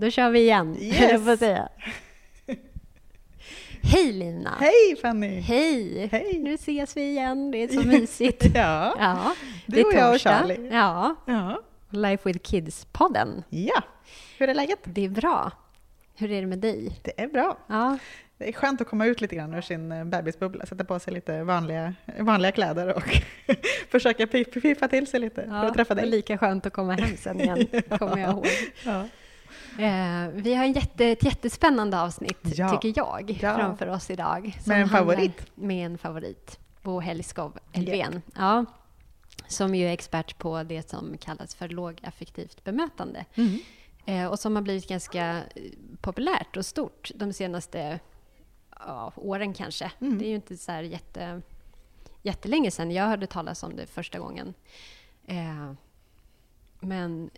Då kör vi igen, Yes. jag säga. Hej Lina! Hej Fanny! Hej! Hej. Nu ses vi igen, det är så mysigt. Ja. Ja, Du och jag och. Charlie. Ja, ja. Life with Kids-podden. Ja. Hur är läget? Det är bra. Hur är det med dig? Det är bra. Ja, Det är skönt att komma ut lite grann ur sin eh, bebisbubbla, sätta på sig lite vanliga, vanliga kläder och försöka pif- fiffa till sig lite för att träffa det är dig. lika skönt att komma hem sen igen, kommer jag ihåg. Ja. Eh, vi har en jätte, ett jättespännande avsnitt, Ja. tycker jag, Ja. framför oss idag. Med en favorit. Med en favorit. Bo Hellskov Elfven. Ja. Som ju är expert på det som kallas för lågaffektivt bemötande. Mm. Eh, och som har blivit ganska eh, populärt och stort de senaste ja, åren kanske. Mm. Det är ju inte så här jätte, jättelänge sedan jag hörde talas om det första gången. Eh, men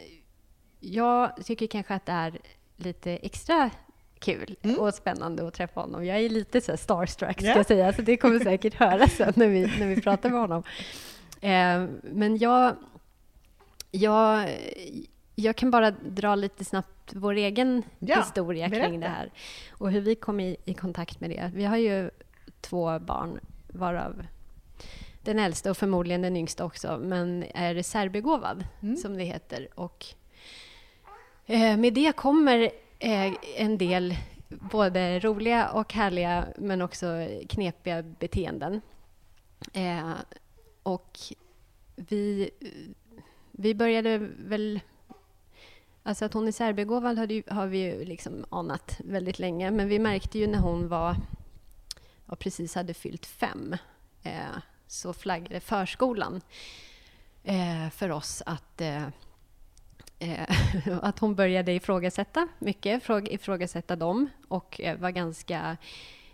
jag tycker kanske att det är lite extra kul och spännande att träffa honom. Jag är lite så starstruck, ska Ja. jag säga, så det kommer säkert höras sen när vi, när vi pratar med honom. Eh, men jag, jag, jag kan bara dra lite snabbt vår egen Ja, historia kring berätta. det här och hur vi kom i, i kontakt med det. Vi har ju två barn, varav den äldsta och förmodligen den yngsta också, men är reservbegåvad, som det heter. Och Eh, med det kommer eh, en del både roliga och härliga, men också knepiga beteenden. Eh, och vi, vi började väl... Alltså att hon är särbegåvad ju, har vi ju liksom anat väldigt länge, men vi märkte ju när hon var, och precis hade fyllt fem, eh, så flaggade förskolan eh, för oss att eh, Eh, att hon började ifrågasätta mycket, ifrågasätta dem och eh, var ganska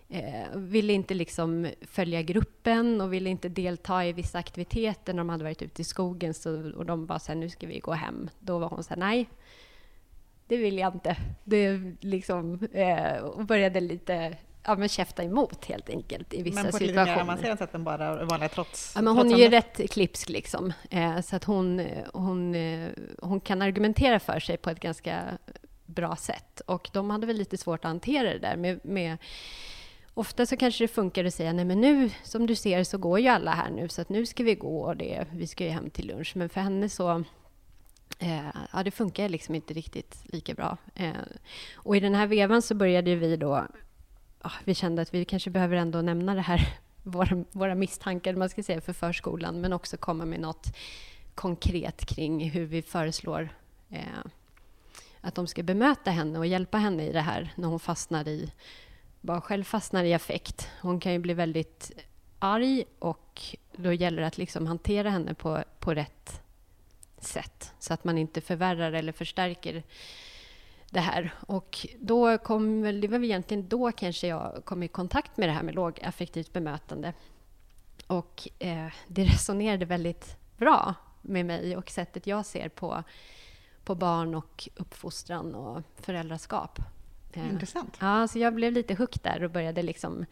eh, ville inte liksom följa gruppen och ville inte delta i vissa aktiviteter när de hade varit ute i skogen så, och de bara så här, nu ska vi gå hem. Då var hon så här, nej, det vill jag inte. Det liksom, eh, och började lite ja, men käfta emot helt enkelt i vissa Men på ett lite mer situationer. avancerat sätt än bara vanliga trots. Ja, men hon är ju rätt klipsk liksom. Eh, så att hon, hon, eh, hon kan argumentera för sig på ett ganska bra sätt. Och de hade väl lite svårt att hantera det där med, med Ofta så kanske det funkar att säga, nej men nu som du ser så går ju alla här nu så att nu ska vi gå och det, vi ska ju hem till lunch. Men för henne så, eh, ja det funkar liksom inte riktigt lika bra. Eh, och i den här vevan så började vi då, ja, vi kände att vi kanske behöver ändå nämna det här, våra, våra misstankar man ska säga för förskolan, men också komma med något konkret kring hur vi föreslår eh, att de ska bemöta henne och hjälpa henne i det här när hon fastnar i, bara själv fastnar i affekt. Hon kan ju bli väldigt arg och då gäller det att liksom hantera henne på, på rätt sätt så att man inte förvärrar eller förstärker det här. Och då kom väl, det var väl egentligen då kanske jag kom i kontakt med det här med lågaffektivt bemötande. Och eh, det resonerade väldigt bra med mig och sättet jag ser på, på barn och uppfostran och föräldraskap. Eh, Intressant. Ja, så jag blev lite hooked där och började liksom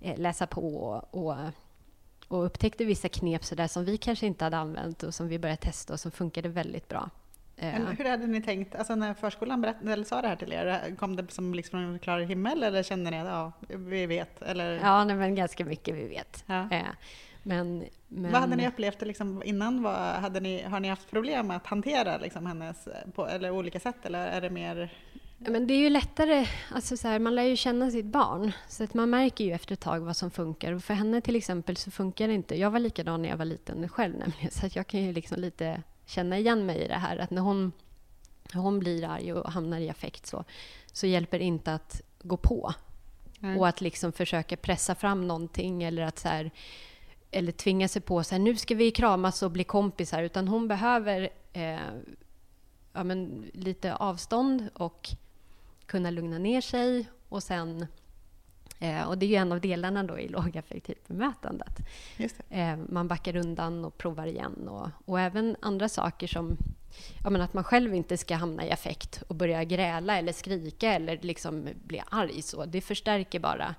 eh, läsa på och, och, och upptäckte vissa knep så där som vi kanske inte hade använt och som vi började testa och som funkade väldigt bra. Eh, Men hur hade ni tänkt, alltså när förskolan berättade, eller sa det här till er, kom det som liksom en klar himmel eller kände ni att ja, vi vet? Eller? Ja, nej, men ganska mycket vi vet. Ja. Eh, Men, men... Vad hade ni upplevt liksom innan? Vad, hade ni, har ni haft problem med att hantera liksom hennes på eller olika sätt eller är det mer men det är ju lättare, alltså så här, man lär ju känna sitt barn. Så att man märker ju efter ett tag vad som funkar. Och för henne till exempel så funkar det inte. Jag var likadan när jag var liten själv nämligen. Så att jag kan ju liksom lite känna igen mig i det här. Att när hon, när hon blir arg och hamnar i affekt så, så hjälper det inte att gå på. Mm. Och att liksom försöka pressa fram någonting eller att så här, eller tvinga sig på så här, nu ska vi kramas och bli kompisar. Utan hon behöver eh, ja, men, lite avstånd och kunna lugna ner sig och sen eh, och det är ju en av delarna då i lågaffektivt bemötandet. Eh, man backar undan och provar igen. Och, och även andra saker som ja, att man själv inte ska hamna i affekt och börja gräla eller skrika eller liksom bli arg. Så. Det förstärker bara.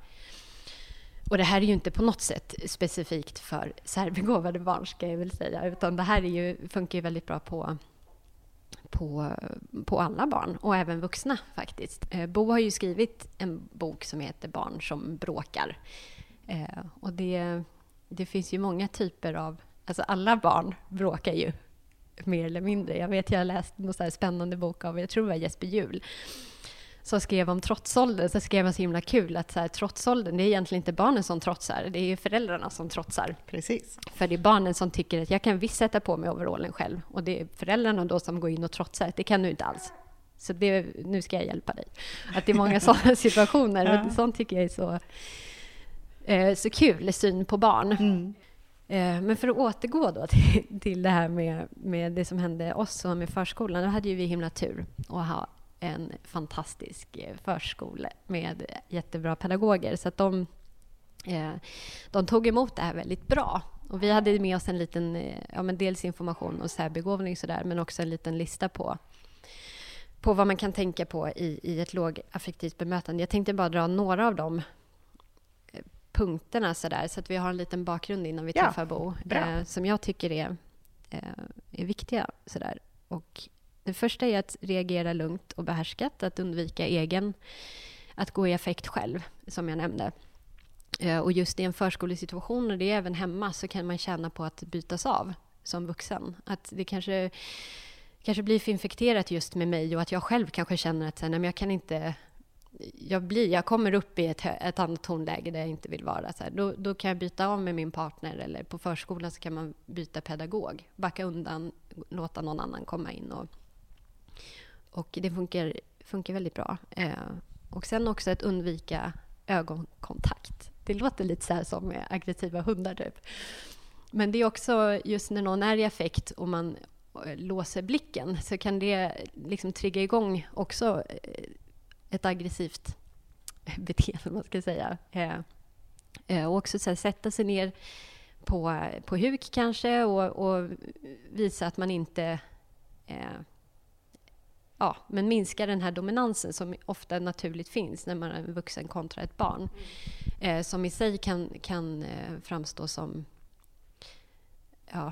Och det här är ju inte på något sätt specifikt för särbegåvade barn, ska jag väl säga, utan det här är ju, funkar ju väldigt bra på på, på alla barn och även vuxna faktiskt. Eh, Bo har ju skrivit en bok som heter Barn som bråkar. Eh, och det, det finns ju många typer av... Alltså alla barn bråkar ju mer eller mindre. Jag vet, jag har läst en spännande bok av, jag tror det var Jesper Juhl, som skrev om trotsåldern, så skrev han så himla kul att så här, trotsåldern, det är egentligen inte barnen som trotsar, det är ju föräldrarna som trotsar. Precis. För det är barnen som tycker att jag kan visst sätta på mig overallen själv och det är föräldrarna då som går in och trotsar, det kan du inte alls. Så det, nu ska jag hjälpa dig. Att det är många sådana situationer, ja. och sånt tycker jag är så, eh, så kul syn på barn. Mm. Eh, men för att återgå då till, till det här med, med det som hände oss och med förskolan, då hade ju vi himla tur att ha en fantastisk eh, förskola med jättebra pedagoger. Så att de, eh, de tog emot det här väldigt bra. Och vi hade med oss en liten, eh, ja men dels information och särbegåvning sådär, men också en liten lista på på vad man kan tänka på i, i ett lågaffektivt bemötande. Jag tänkte bara dra några av de punkterna sådär, så att vi har en liten bakgrund innan vi ja, träffar Bo, eh, som jag tycker är, eh, är viktiga. Sådär. Och det första är att reagera lugnt och behärskat, att undvika egen, att gå i affekt själv, som jag nämnde. Eh, och just i en förskolesituation, och det är även hemma, så kan man känna på att bytas av som vuxen. Att det kanske, kanske blir för infekterat just med mig och att jag själv kanske känner att nej, men jag kan inte jag, blir, jag kommer upp i ett, ett annat tonläge där jag inte vill vara. Så här. Då, då kan jag byta av med min partner eller på förskolan så kan man byta pedagog. Backa undan, låta någon annan komma in och och det funkar, funkar väldigt bra. Eh, och sen också att undvika ögonkontakt. Det låter lite så som med aggressiva hundar typ. Men det är också just när någon är i affekt och man eh, låser blicken så kan det liksom trigga igång också eh, ett aggressivt beteende, man ska säga. Eh, eh, och också så här, sätta sig ner på, på huk kanske och, och visa att man inte eh, ja, men minska den här dominansen som ofta naturligt finns när man är en vuxen kontra ett barn. Eh, som i sig kan, kan eh, framstå som ja,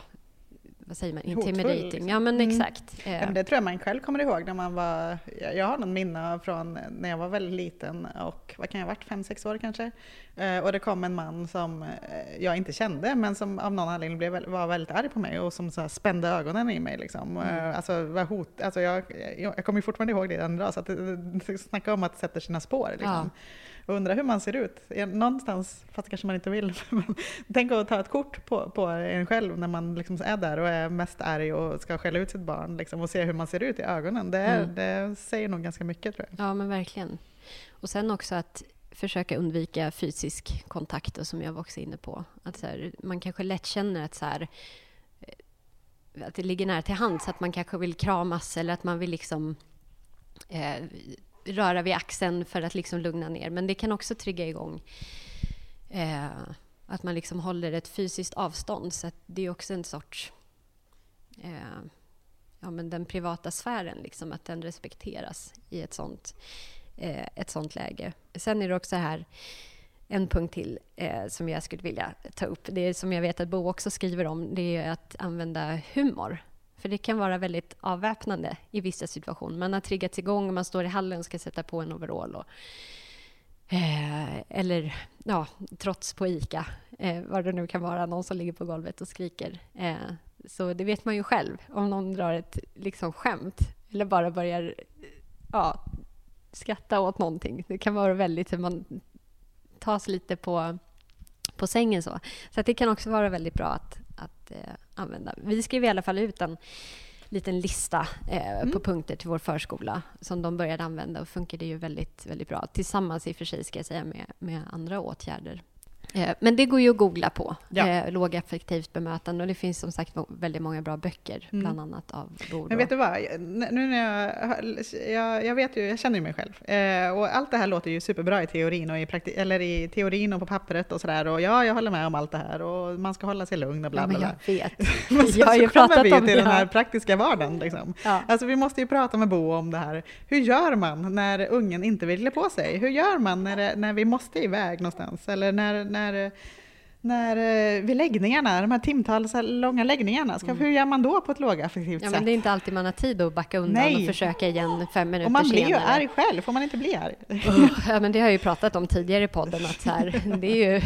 vad säger man, intimidating. Ja men mm. exakt. Mm. Ja, men det tror jag man själv kommer ihåg när man var, jag har någon minne från när jag var väldigt liten och vad kan jag ha varit, fem sex år kanske. Eh, och det kom en man som eh, jag inte kände men som av någon anledning blev, var väldigt arg på mig och som så spände ögonen i mig. Liksom. Mm. Alltså, var hot, alltså jag, jag, kommer fortfarande ihåg det den dag, så att, snacka om att det sätter sina spår. Liksom. Ja undrar hur man ser ut. Någonstans, fast kanske man inte vill, tänk att ta ett kort på, på en själv när man liksom är där och är mest arg och ska skälla ut sitt barn liksom, och se hur man ser ut i ögonen. Det, är, mm. det säger nog ganska mycket tror jag. Ja men verkligen. Och sen också att försöka undvika fysisk kontakt, som jag var också inne på. Att här, man kanske lätt känner att så här, att det ligger nära till hands, att man kanske vill kramas eller att man vill liksom eh, röra vid axeln för att liksom lugna ner. Men det kan också trigga igång eh, att man liksom håller ett fysiskt avstånd. Så det är också en sorts... Eh, ja, men den privata sfären, liksom, att den respekteras i ett sånt, eh, ett sånt läge. Sen är det också här en punkt till eh, som jag skulle vilja ta upp. Det är som jag vet att Bo också skriver om, det är att använda humor för det kan vara väldigt avväpnande i vissa situationer. Man har triggats igång, man står i hallen och ska sätta på en overall. Och, eh, eller ja, trots på ICA. eh, vad det nu kan vara, någon som ligger på golvet och skriker. Eh, så det vet man ju själv, om någon drar ett liksom, skämt eller bara börjar ja, skratta åt någonting. Det kan vara väldigt, man tas lite på, på sängen så. Så det kan också vara väldigt bra att, att eh, använda. Vi skrev i alla fall ut en liten lista eh, mm. på punkter till vår förskola som de började använda och funkade ju väldigt, väldigt bra. Tillsammans i och för sig ska jag säga med, med andra åtgärder. Eh, men det går ju att googla på, ja. eh, lågaffektivt bemötande. Och det finns som sagt väldigt många bra böcker, mm. bland annat av Bo. Men vet du vad, nu när jag, jag, jag vet ju, jag känner ju mig själv. Eh, och allt det här låter ju superbra i teorin och i, prakti eller i teorin och på pappret och sådär. Och ja, jag håller med om allt det här och man ska hålla sig lugn och bla bla bla. Ja, jag vet. men så, jag har ju så pratat vi om till den här praktiska vardagen. Liksom. Ja. Alltså vi måste ju prata med Bo om det här. Hur gör man när ungen inte vill klä på sig? Hur gör man när, det, när vi måste iväg någonstans? Eller när när, när eh, vid läggningarna, de här timtals långa läggningarna, ska, mm. hur gör man då på ett lågaffektivt ja, sätt? Men det är inte alltid man har tid att backa undan Nej. och försöka igen fem minuter Och man blir senare. ju arg själv, får man inte bli arg? ja, men det har jag ju pratat om tidigare i podden, att så här, det, är ju,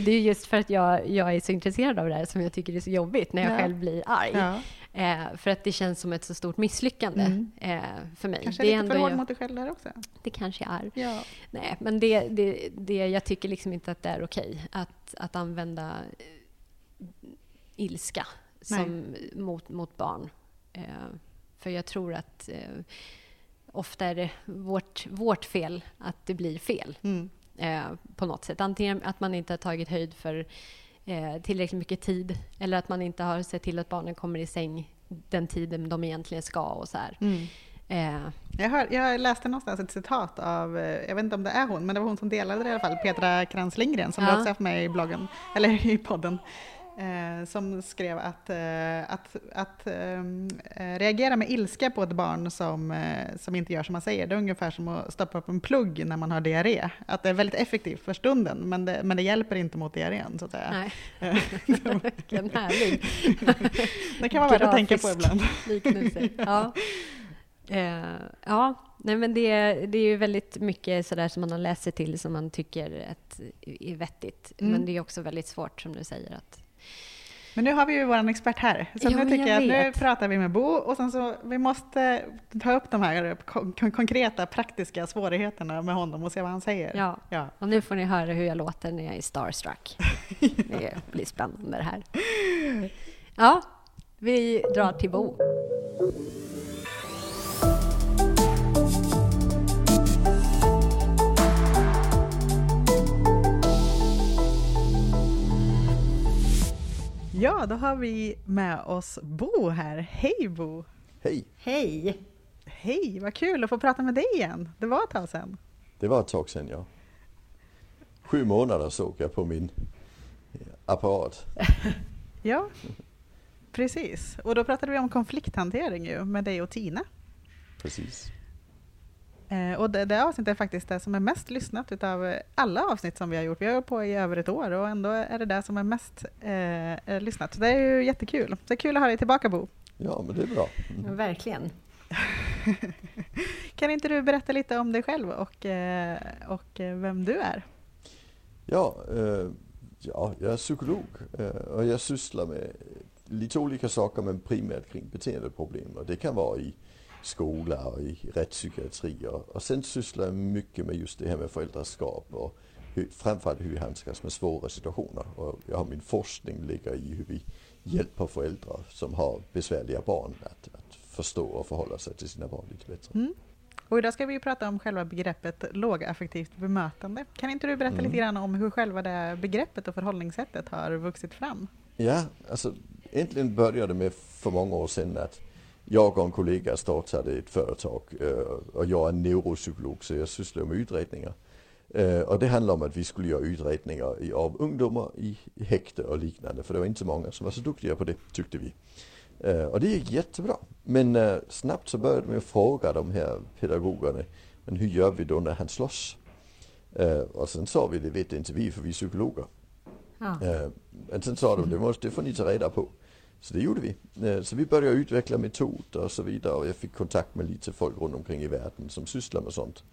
det är just för att jag, jag är så intresserad av det här som jag tycker det är så jobbigt när jag ja. själv blir arg. Ja. Eh, för att det känns som ett så stort misslyckande mm. eh, för mig. Kanske det är lite för hård mot dig själv där också? Det kanske är. Ja. Nej, men det, det, det, jag tycker liksom inte att det är okej att, att använda eh, ilska som, mot, mot barn. Eh, för jag tror att eh, ofta är det vårt, vårt fel att det blir fel. Mm. Eh, på något sätt. Antingen att man inte har tagit höjd för eh, tillräckligt mycket tid eller att man inte har sett till att barnen kommer i säng den tiden de egentligen ska och så mm. eh. jag, hör, jag, läste någonstans ett citat av, eh, jag vet inte om det är hon, men det var hon som delade det i alla fall, Petra Krantz Lindgren som ja. du också haft med i bloggen, eller i podden eh, som skrev att, eh, att, att ehm, eh, reagera med ilska på ett barn som, eh, som inte gör som man säger, det är ungefär som att stoppa upp en plugg när man har diarré. Att det är väldigt effektivt för stunden, men det, men det hjälper inte mot diarrén, så att säga. Nej, vilken härlig Det kan vara värt att tänka på ibland. liknelse. Ja. Uh, ja, nej men det, det är ju väldigt mycket sådär som man har läst sig till som man tycker att är vettigt. Mm. Men det är också väldigt svårt, som du säger, att men nu har vi ju vår expert här, så jo, nu tycker jag, jag nu pratar vi med Bo och sen så vi måste ta upp de här kon konkreta praktiska svårigheterna med honom och se vad han säger. Ja. ja, och nu får ni höra hur jag låter när jag är starstruck. Det blir spännande det här. Ja, vi drar till Bo. Ja, då har vi med oss Bo här. Hej Bo! Hej! Hej! Hej, vad kul att få prata med dig igen. Det var ett tag sedan. Det var ett tag sedan, ja. Sju månader såg jag på min apparat. ja, precis. Och då pratade vi om konflikthantering ju, med dig och Tina. Precis. Eh, och det, det avsnittet är faktiskt det som är mest lyssnat utav alla avsnitt som vi har gjort. Vi har hållit på i över ett år och ändå är det det som är mest eh, eh lyssnat. Så det är ju jättekul. Så det är kul att ha dig tillbaka Bo. Ja, men det är bra. Mm. Verkligen. kan inte du berätta lite om dig själv och, eh, och vem du är? Ja, eh, ja, jag är psykolog och jag sysslar med lite olika saker men primärt kring beteendeproblem. Och det kan vara i skola och i rättspsykiatri. Och, och sen sysslar jag mycket med just det här med föräldraskap och hur, framförallt hur vi handskas med svåra situationer. Och jag har min forskning ligger i hur vi hjälper föräldrar som har besvärliga barn att, att förstå och förhålla sig till sina barn lite bättre. Mm. Och idag ska vi prata om själva begreppet lågaffektivt bemötande. Kan inte du berätta mm. lite grann om hur själva det begreppet och förhållningssättet har vuxit fram? Ja, alltså egentligen började det med för många år sedan att jag och en kollega startade ett företag eh, och jag är neuropsykolog så jag sysslar med utredningar. Eh, och det handlar om att vi skulle göra utredningar av ungdomar i häkte och liknande för det var inte så många som var så duktiga på det tyckte vi. Eh, och det gick jättebra. Men snabbt så började vi fråga de här pedagogerna, men hur gör vi då när han slåss? Och sen sa vi, det vet inte vi för vi är psykologer. Ja. Men sen sa de, det, måste, det får ni ta reda på. Så det gjorde vi. Eh, så vi började utveckla metoder och så vidare och jag fick kontakt med lite folk runt omkring i världen som sysslar med sånt.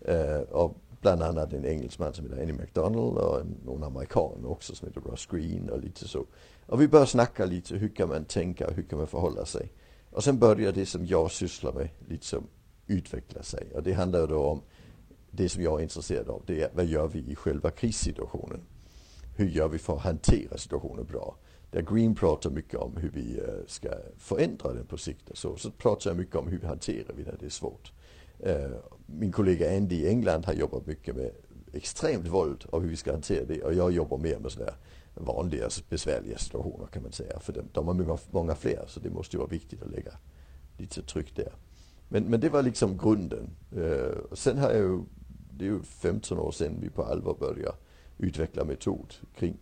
Eh, och bland annat en engelsman som heter Annie McDonald och någon amerikan också som heter Ross Green och lite så. Och vi började snacka lite, hur kan man tänka, och hur kan man förhålla sig? Och sen började det som jag sysslar med liksom utveckla sig. Och det handlar då om det som jag är intresserad av. Det är vad gör vi i själva krissituationen? Hur gör vi för att hantera situationen bra? Där Green pratar mycket om hur vi eh, ska förändra den på sikt. Så, så pratar jag mycket om hur vi hanterar vi när det är svårt. Eh, min kollega Andy i England har jobbat mycket med extremt våld och hur vi ska hantera det. Och jag jobbar mer med sådana vanliga besvärliga situationer kan man säga. För de, de har många, många fler så det måste ju vara viktigt att lägga lite tryck där. Men, men det var liksom grunden. Eh, sen har jag ju, det är ju 15 år sedan vi på allvar började utveckla metod kring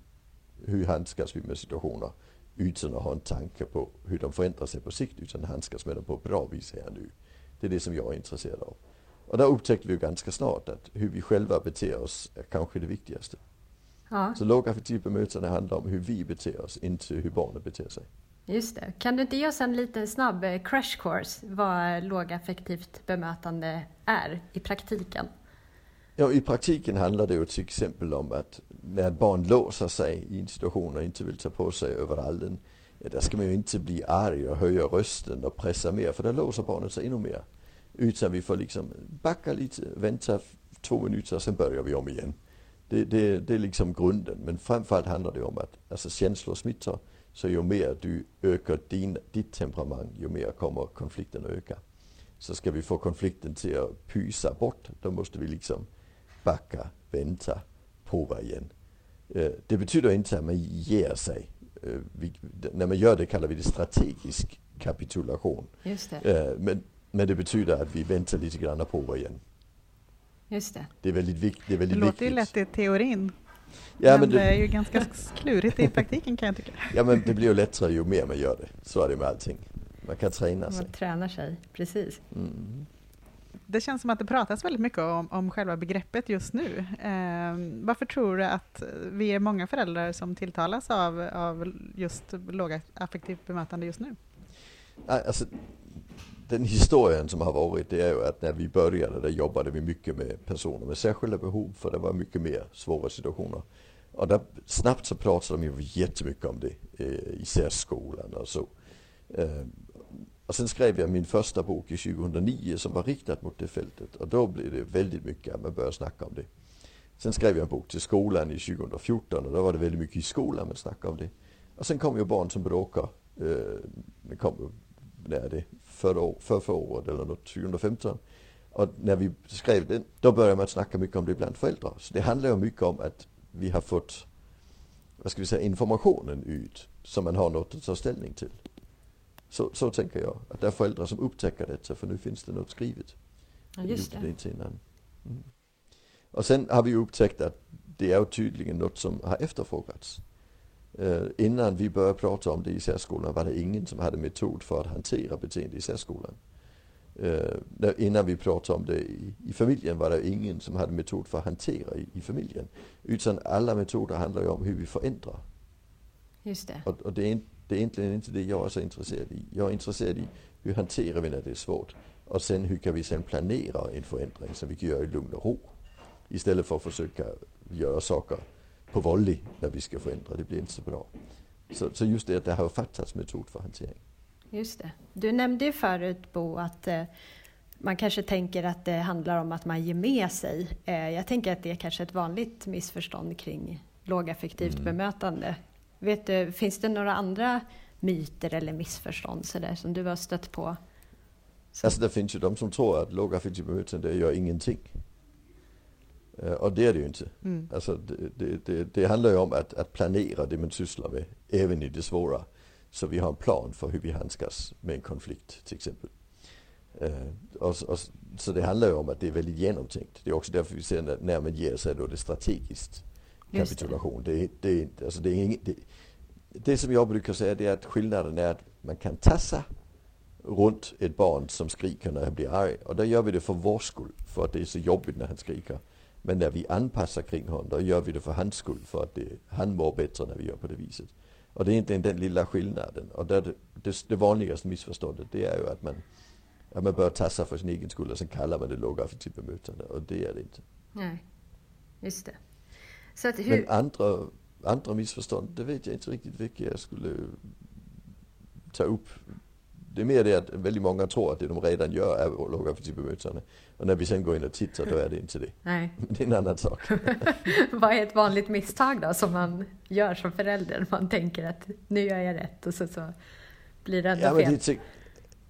hur handskas vi med situationer utan att ha en tanke på hur de förändrar sig på sikt utan handskas med dem på ett bra vis här nu. Det är det som jag är intresserad av. Och där upptäckte vi ju ganska snart att hur vi själva beter oss är kanske det viktigaste. Ja. Så lågaffektivt bemötande handlar om hur vi beter oss, inte hur barnen beter sig. Just det. Kan du inte ge oss en liten snabb eh, crash course vad lågaffektivt bemötande är i praktiken? Ja, i praktiken handlar det ju till exempel om att när ett barn låser sig i en situation och inte vill ta på sig överallt, ja, där ska man ju inte bli arg och höja rösten och pressa mer, för då låser barnet sig ännu mer. Utan vi får liksom backa lite, vänta två minuter, och sen börjar vi om igen. Det, det, det är liksom grunden. Men framförallt handlar det om att alltså känslor smittar. Så ju mer du ökar din, ditt temperament, ju mer kommer konflikten att öka. Så ska vi få konflikten till att pysa bort, då måste vi liksom backa, vänta, prova igen. Eh, det betyder inte att man ger sig. Eh, vi, när man gör det kallar vi det strategisk kapitulation. Det. Eh, men, men det betyder att vi väntar lite grann och provar igen. Just det. Det är väldigt, vik det är väldigt det låter viktigt. ju lätt i teorin. Ja, men, men det, det, är ju ganska klurigt i praktiken kan jag tycka. Ja men det blir ju lättare ju mer man gör det. Så är det med allting. Man kan träna sig. Man tränar sig, precis. Mm. Det känns som att det pratas väldigt mycket om, om själva begreppet just nu. Eh, varför tror du att vi är många föräldrar som tilltalas av, av just lågaffektivt bemötande just nu? Alltså, den historien som har varit det är ju att när vi började där jobbade vi mycket med personer med särskilda behov för det var mycket mer svåra situationer. Och där, snabbt så pratade de ju jättemycket om det eh, i särskolan och så. Eh, och sen skrev jag min första bok i 2009 som var riktad mot det fältet och då blev det väldigt mycket att man började snacka om det. Sen skrev jag en bok till skolan i 2014 och då var det väldigt mycket i skolan man snackade om det. Och sen kom ju barn som bråkar. Eh, det kom, när är det? förra, för förra året eller något, 2015. Och när vi skrev den, då började man snacka mycket om det bland föräldrar. Så det handlar ju mycket om att vi har fått, vad ska vi säga, informationen ut som man har något att ta ställning till. Så, så tänker jag, att det är föräldrar som upptäcker detta för nu finns det något skrivet. Ja, just det. det inte innan. Mm. Och sen har vi upptäckt att det är tydligen något som har efterfrågats. Uh, innan vi började prata om det i särskolan var det ingen som hade metod för att hantera beteende i särskolan. Uh, innan vi pratade om det i, i, familjen var det ingen som hade metod för att hantera i, i familjen. Utan alla metoder handlar ju om hur vi förändrar. Just det. Och, och det, är, det är egentligen inte det jag är så intresserad i. Jag är intresserad i hur hanterar vi när det är svårt. Och sen hur kan vi sen planera en förändring som vi kan göra i lugn och ro. Istället för att försöka göra saker på volley när vi ska förändra. Det blir inte så bra. Så, så just det att det har fattats metod för hantering. Just det. Du nämnde ju förut Bo att eh, man kanske tänker att det handlar om att man ger med sig. Eh, jag tänker att det är kanske ett vanligt missförstånd kring lågaffektivt mm. bemötande. Vet du, finns det några andra myter eller missförstånd så där, som du har stött på? Så. Alltså det finns ju de som tror att lågaffektivt bemötande gör ingenting. Eh, och det är det ju inte. Mm. Alltså det, det, det, det, handlar ju om att, att planera det man sysslar med, även i det svåra. Så vi har en plan för hur vi handskas med en konflikt till exempel. Uh, och, och, så det handlar ju om att det är väldigt genomtänkt. Det är också därför vi ser när, när man ger sig då det strategiskt kapitulation. Det. Det, det, alltså det, är ing, det, det som jag brukar säga det är att skillnaden är att man kan tassa runt ett barn som skriker när han blir arg. Och då gör vi det för vår skull, för att det är så jobbigt när han skriker. Men när vi anpassar kring honom, då gör vi det för hans skull, för att det, han mår bättre när vi gör på det viset. Och det är egentligen den lilla skillnaden. Och det, det, det vanligaste missförståndet, det är ju att man, Att man bör tassa för sin egen skull och sen kallar man det lågaffektivt bemötande och det är det inte. Nej, just det. Så att hur... Men andra, andra missförstånd, det vet jag inte riktigt vilka jag skulle ta upp. Det är mer det att väldigt många tror att det de redan gör är lågaffektivt bemötande. Och när vi sen går in och tittar då är det inte det. Nej. Det är en annan sak. Vad är ett vanligt misstag då som man gör som förälder? Man tänker att nu gör jag rätt och så, så blir det ändå Ja, men fel.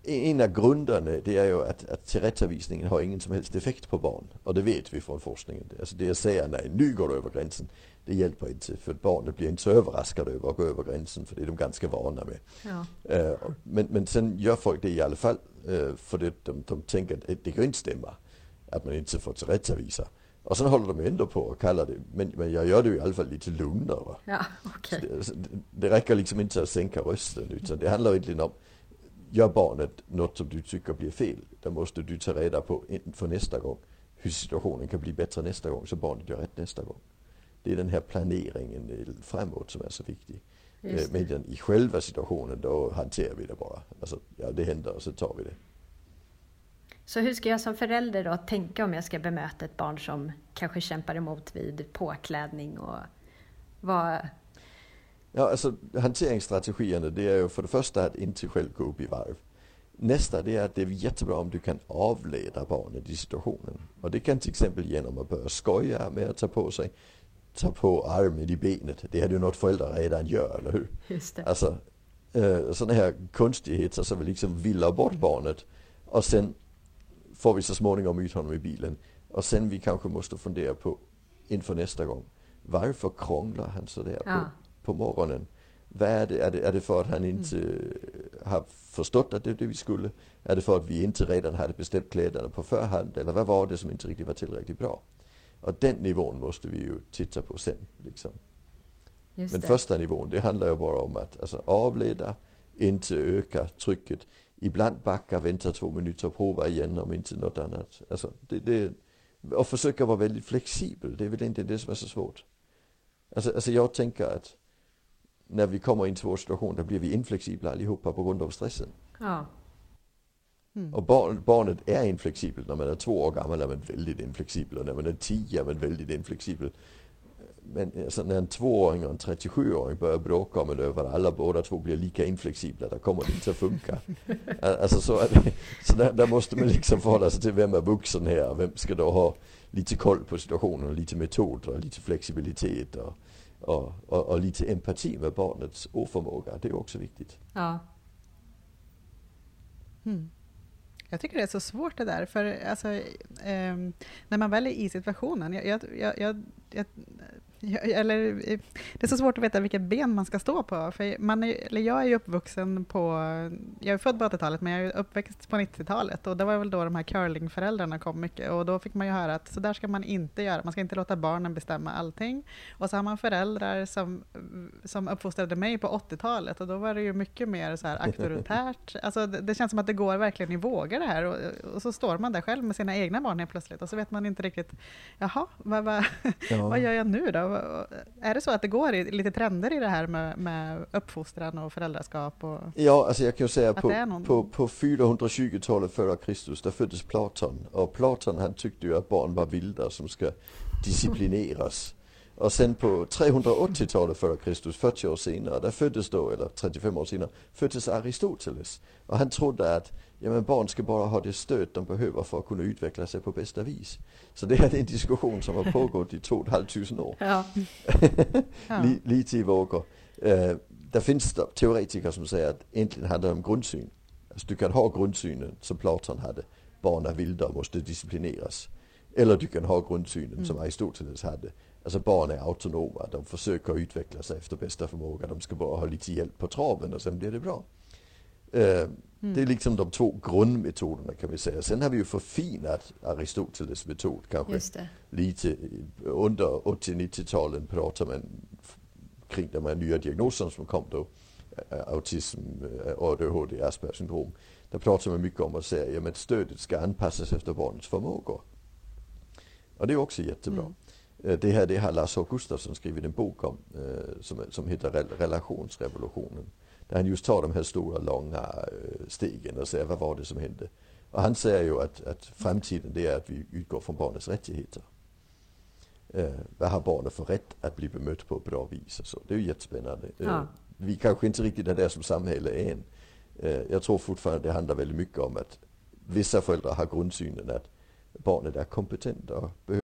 En av grunderna det är ju att, att tillrättavisningen har ingen som helst effekt på barn. Och det vet vi från forskningen. Alltså det jag säger, nej nu går du över gränsen. Det hjälper inte för barnet blir inte så överraskade över att gå över gränsen för det är de ganska vana med. Ja. Och- men, men sen gör folk det i alla fall eh, för det, de, de tänker att det kan inte stämma att man inte får tillrättavisa. Och sen håller de ändå på och kallar det, men, men jag gör det i alla fall lite lugnare. Ja, okej. Det, alltså, det- det liksom inte att sänka rösten utan det handlar egentligen om Gör barnet något som du tycker blir fel, då måste du ta reda på inför nästa gång hur situationen kan bli bättre nästa gång så barnet gör rätt nästa gång. Det är den här planeringen eh, framåt som är så viktig. Eh, Medan i själva situationen då hanterar vi det bara. Alltså, ja det händer och så tar vi det. Så hur ska jag som förälder då tänka om jag ska bemöta ett barn som kanske kämpar emot vid påklädning och vad... Ja, alltså hanteringsstrategierna det är ju för det första att inte själv gå upp i varv. Nästa det är att det är jättebra om du kan avleda barnet i situationen. Och det kan till exempel genom att börja skoja med att ta på sig, ta på armen i benet. Det är ju något föräldrar redan gör, eller hur? Just det. Alltså eh, sådana här konstigheter som vi liksom villar bort barnet och sen får vi så småningom ut honom i bilen och sen vi kanske måste fundera på inför nästa gång. Varför krånglar han sådär Ja. på, på morgonen? Vad är det? Är, det? är det för att han inte eh, har förstått att det är det vi skulle? Är det för att vi inte redan hade beställt kläderna på förhand? Eller vad var det som inte riktigt var tillräckligt bra? Och den nivån måste vi ju titta på sen. Liksom. Just Men det. första nivån, det handlar ju bara om att alltså, avleda, inte öka trycket. Ibland backa, vänta två minuter och prova igen om inte något annat. Alltså, det, det, och försöka vara väldigt flexibel, det är väl inte det som är så svårt. Alltså, alltså jag tänker att när vi kommer i en svår situation, då blir vi inflexibla allihopa på grund av stressen. Ja. Och barn, barnet är inflexibel. När man är två år gammal är man väldigt inflexibel och när man är tio är man väldigt inflexibel. Men alltså, när en tvååring och en 37-åring börjar bråka om det över alla båda två blir lika inflexibla, då kommer det inte att funka. Alltså så det. Så där, där måste man liksom förhålla sig till vem är vuxen här, vem ska då ha lite koll på situationen, lite metod och lite flexibilitet och, och, och, och lite empati med barnets oförmåga. Det är också viktigt. ja. Mm. Jag tycker det är så svårt det där, för alltså, eh, när man väl är i situationen, jag, jag, jag, jag, jag, eller, det är så svårt att veta vilket ben man ska stå på. För man är, eller jag är ju uppvuxen på, jag är född på 80-talet men jag är uppväxt på 90-talet och det var väl då de här curlingföräldrarna kom mycket och då fick man ju höra att så där ska man inte göra, man ska inte låta barnen bestämma allting. Och så har man föräldrar som, som uppfostrade mig på 80-talet och då var det ju mycket mer så här auktoritärt. Alltså det, det känns som att det går verkligen i vågor det här och, och så står man där själv med sina egna barn helt plötsligt och så vet man inte riktigt, jaha, vad, vad, Ja. vad gör jag nu då? Är det så att det går i, lite trender i det här med, med uppfostran och föräldraskap? Och, Ja, alltså jag kan ju säga på, någon- på, på 420-talet före Kristus, där föddes Platon. Och Platon han tyckte ju att barn var vilda som ska disciplineras. Och sen på 380-talet före Kristus, 40 år senare, där föddes då, eller 35 år senare, föddes Aristoteles. Och han trodde att ja, men barn ska bara ha det stöd de behöver för att kunna utveckla sig på bästa vis. Så det här är en diskussion som har pågått i 2 500 år. Ja. Ja. Li, lite i vågor. Eh, där finns det teoretiker som säger att egentligen handlar det om grundsyn. Alltså du kan ha grundsynen som Platon hade. Barn är vilda och måste disciplineras. Eller du kan ha grundsynen som Aristoteles hade. Alltså barn är autonoma, de försöker utveckla sig efter bästa förmåga. De ska bara ha lite hjälp på traven och sen blir det bra. Eh, Det är liksom de två grundmetoderna kan vi säga. Sen har vi ju förfinat Aristoteles metod kanske lite under 80-90-talen pratar man kring de här nya diagnoserna som kom då. Autism, ADHD, Aspergers syndrom. Där pratar man mycket om att säga att stödet ska anpassas efter barnets förmågor. Och det är också jättebra. Eh, Det här det har Lars. Gustafsson skrivit en bok om som, som heter Rel- Relationsrevolutionen. Där han just tar de här stora långa eh, stegen och säger vad var det som hände. Och han säger ju att, att framtiden det är att vi utgår från barnets rättigheter. Eh, vad har barnet för rätt att bli bemött på ett bra vis? Och så. Det är ju jättespännande. Eh, Ja. Vi kanske inte riktigt är där som samhälle än. Eh, jag tror fortfarande det handlar väldigt mycket om att vissa föräldrar har grundsynen att barnet är kompetent och behöver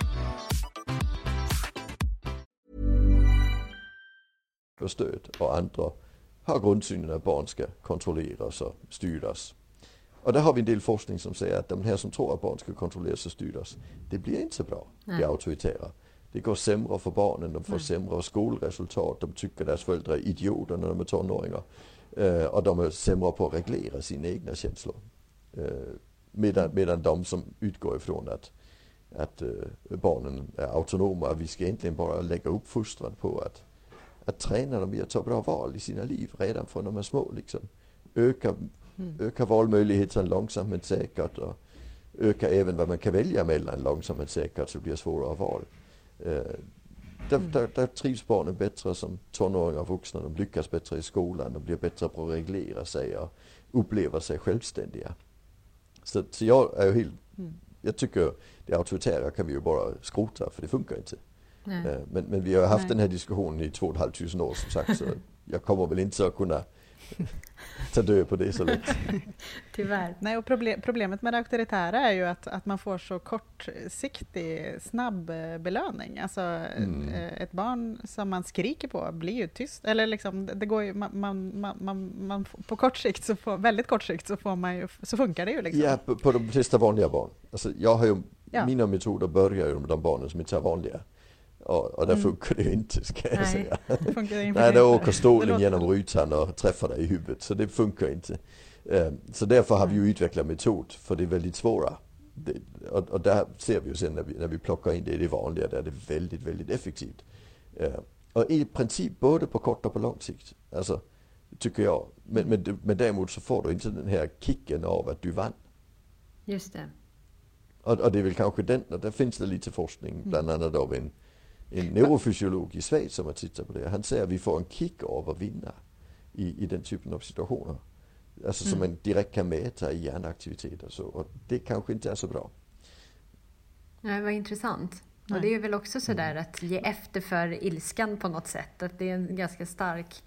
Stöd och andra har grundsynen att barn ska kontrolleras och styras. Och där har vi en del forskning som säger att de här som tror att barn ska kontrolleras och styras, det blir inte så bra, det auktoritära. Det går sämre för barnen, de får sämre skolresultat, de tycker deras föräldrar är idioter när de är tonåringar. Eh, och de är sämre på att reglera sina egna känslor. Eh, medan, medan de som utgår ifrån att, att eh, barnen är autonoma, vi ska egentligen bara lägga uppfostran på att att träna dem i att ta bra val i sina liv redan från de är små. Liksom. Öka, öka valmöjligheterna långsamt men säkert och öka även vad man kan välja mellan långsamt men säkert så det blir svårare val. Eh, där, där, där trivs barnen bättre som tonåringar och vuxna. De lyckas bättre i skolan, de blir bättre på att reglera sig och uppleva sig självständiga. Så, så jag är ju helt, jag tycker det auktoritära kan vi ju bara skrota för det funkar inte. Eh, Men, men vi har haft den här diskussionen i två och ett halvt tusen år som sagt så jag kommer väl inte att kunna ta död på det så lätt. Tyvärr. Nej, och proble- problemet med det auktoritära är ju att, att man får så kortsiktig, snabb eh, belöning. Alltså Mm. eh, ett barn som man skriker på blir ju tyst. Eller liksom, det- går ju, man, man, man, man, på kort sikt, så får, väldigt kort sikt, så, får man ju, så funkar det ju liksom. Ja, på, på de flesta vanliga barn. Alltså, jag har ju, Ja. Mina metoder börjar ju med de barnen som inte är vanliga. Och, och där funkar det ju inte ska jag Nej. säga. Det funkar Nej, inte. då åker Det stålen låter- genom rutan och träffar dig i huvudet. Så det funkar inte. Eh, Så därför har vi ju utvecklat metod, för det är väldigt svåra. Det, och, och där ser vi ju sen när vi, när vi plockar in det i det vanliga, där är det väldigt, väldigt effektivt. Eh, Och i princip både på kort och på lång sikt. Alltså, tycker jag. Men, men, men däremot så får du inte den här kicken av att du vann. Just det. Och, och det är väl kanske den, och där finns det lite forskning, bland annat av en, en neurofysiolog i Schweiz som har tittat på det. Han säger att vi får en kick av att vinna i, i den typen av situationer. Alltså som man direkt kan mäta i hjärnaktivitet och så. Och det kanske inte är så bra. Nej, vad intressant. Nej. Och det är väl också sådär att ge efter för ilskan på något sätt. Att det är en ganska stark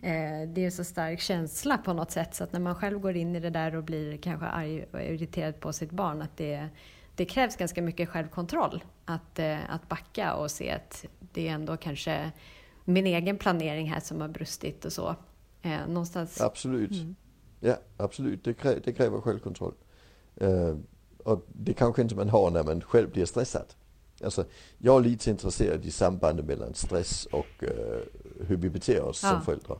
eh, det är en så stark känsla på något sätt så att när man själv går in i det där och blir kanske arg och irriterad på sitt barn att det, det krävs ganska mycket självkontroll att, eh, att backa och se att det är ändå kanske min egen planering här som har brustit och så. Eh, någonstans. Absolut. Ja, absolut. Det, krä, det kräver självkontroll. Eh, och det kanske inte man har när man själv blir stressad. Alltså, jag är lite intresserad i sambandet mellan stress och eh, hur vi beter oss Ja. som föräldrar.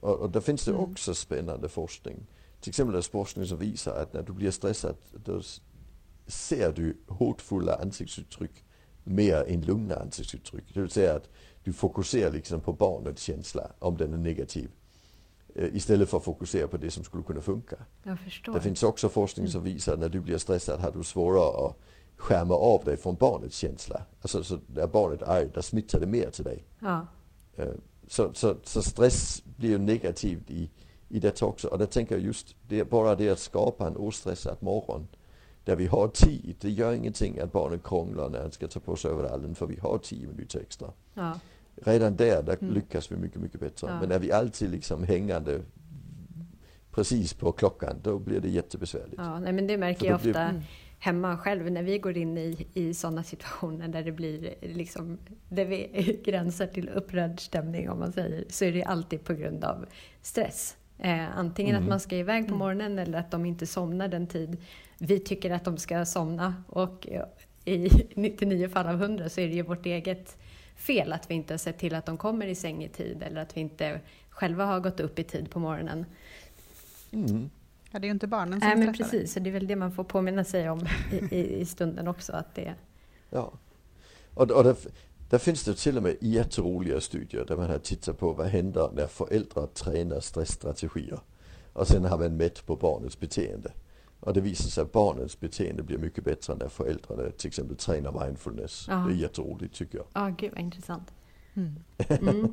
Och, och där finns det också spännande forskning. Till exempel det forskning som visar att när du blir stressad då ser du hotfulla ansiktsuttryck mer än lugna ansiktsuttryck. Det vill säga att du fokuserar liksom på barnets känsla om den är negativ. eh, istället för att fokusera på det som skulle kunna funka. Det finns också forskning som visar att när du blir stressad har du svårare att skärma av dig från barnets känsla. Alltså så när barnet är argt, där smittar det mer till dig. Ja. Eh, Så, så, så stress blir ju negativt i, i detta också. Och där tänker jag just det, bara det att skapa en ostressad morgon där vi har tid. Det gör ingenting att barnet krånglar när han ska ta på sig överallen för vi har tio minuter extra. Ja. Redan där, där lyckas vi mycket, mycket bättre. Ja. Men är vi alltid liksom hängande precis på klockan, då blir det jättebesvärligt. Ja, nej, men det märker jag blir- ofta hemma själv när vi går in i, i sådana situationer där det blir liksom, där vi gränsar till upprörd stämning om man säger, så är det alltid på grund av stress. Eh, antingen att man ska iväg på morgonen eller att de inte somnar den tid vi tycker att de ska somna. Och eh, i 99 fall av 100 så är det ju vårt eget fel att vi inte har sett till att de kommer i säng i tid eller att vi inte själva har gått upp i tid på morgonen. Mm. Ja, det är ju inte barnen som Nej men precis, så det är väl det man får påminna sig om i, i, i stunden också. Att det, Ja. Och, och där, där finns det till och med jätteroliga studier där man har tittat på vad händer när föräldrar tränar stressstrategier. Och sen har man mätt på barnets beteende. Och det visar sig att barnens beteende blir mycket bättre när föräldrarna till exempel tränar mindfulness. Ja. Det är jätteroligt tycker jag. ja, gud vad intressant. Mm. Mm.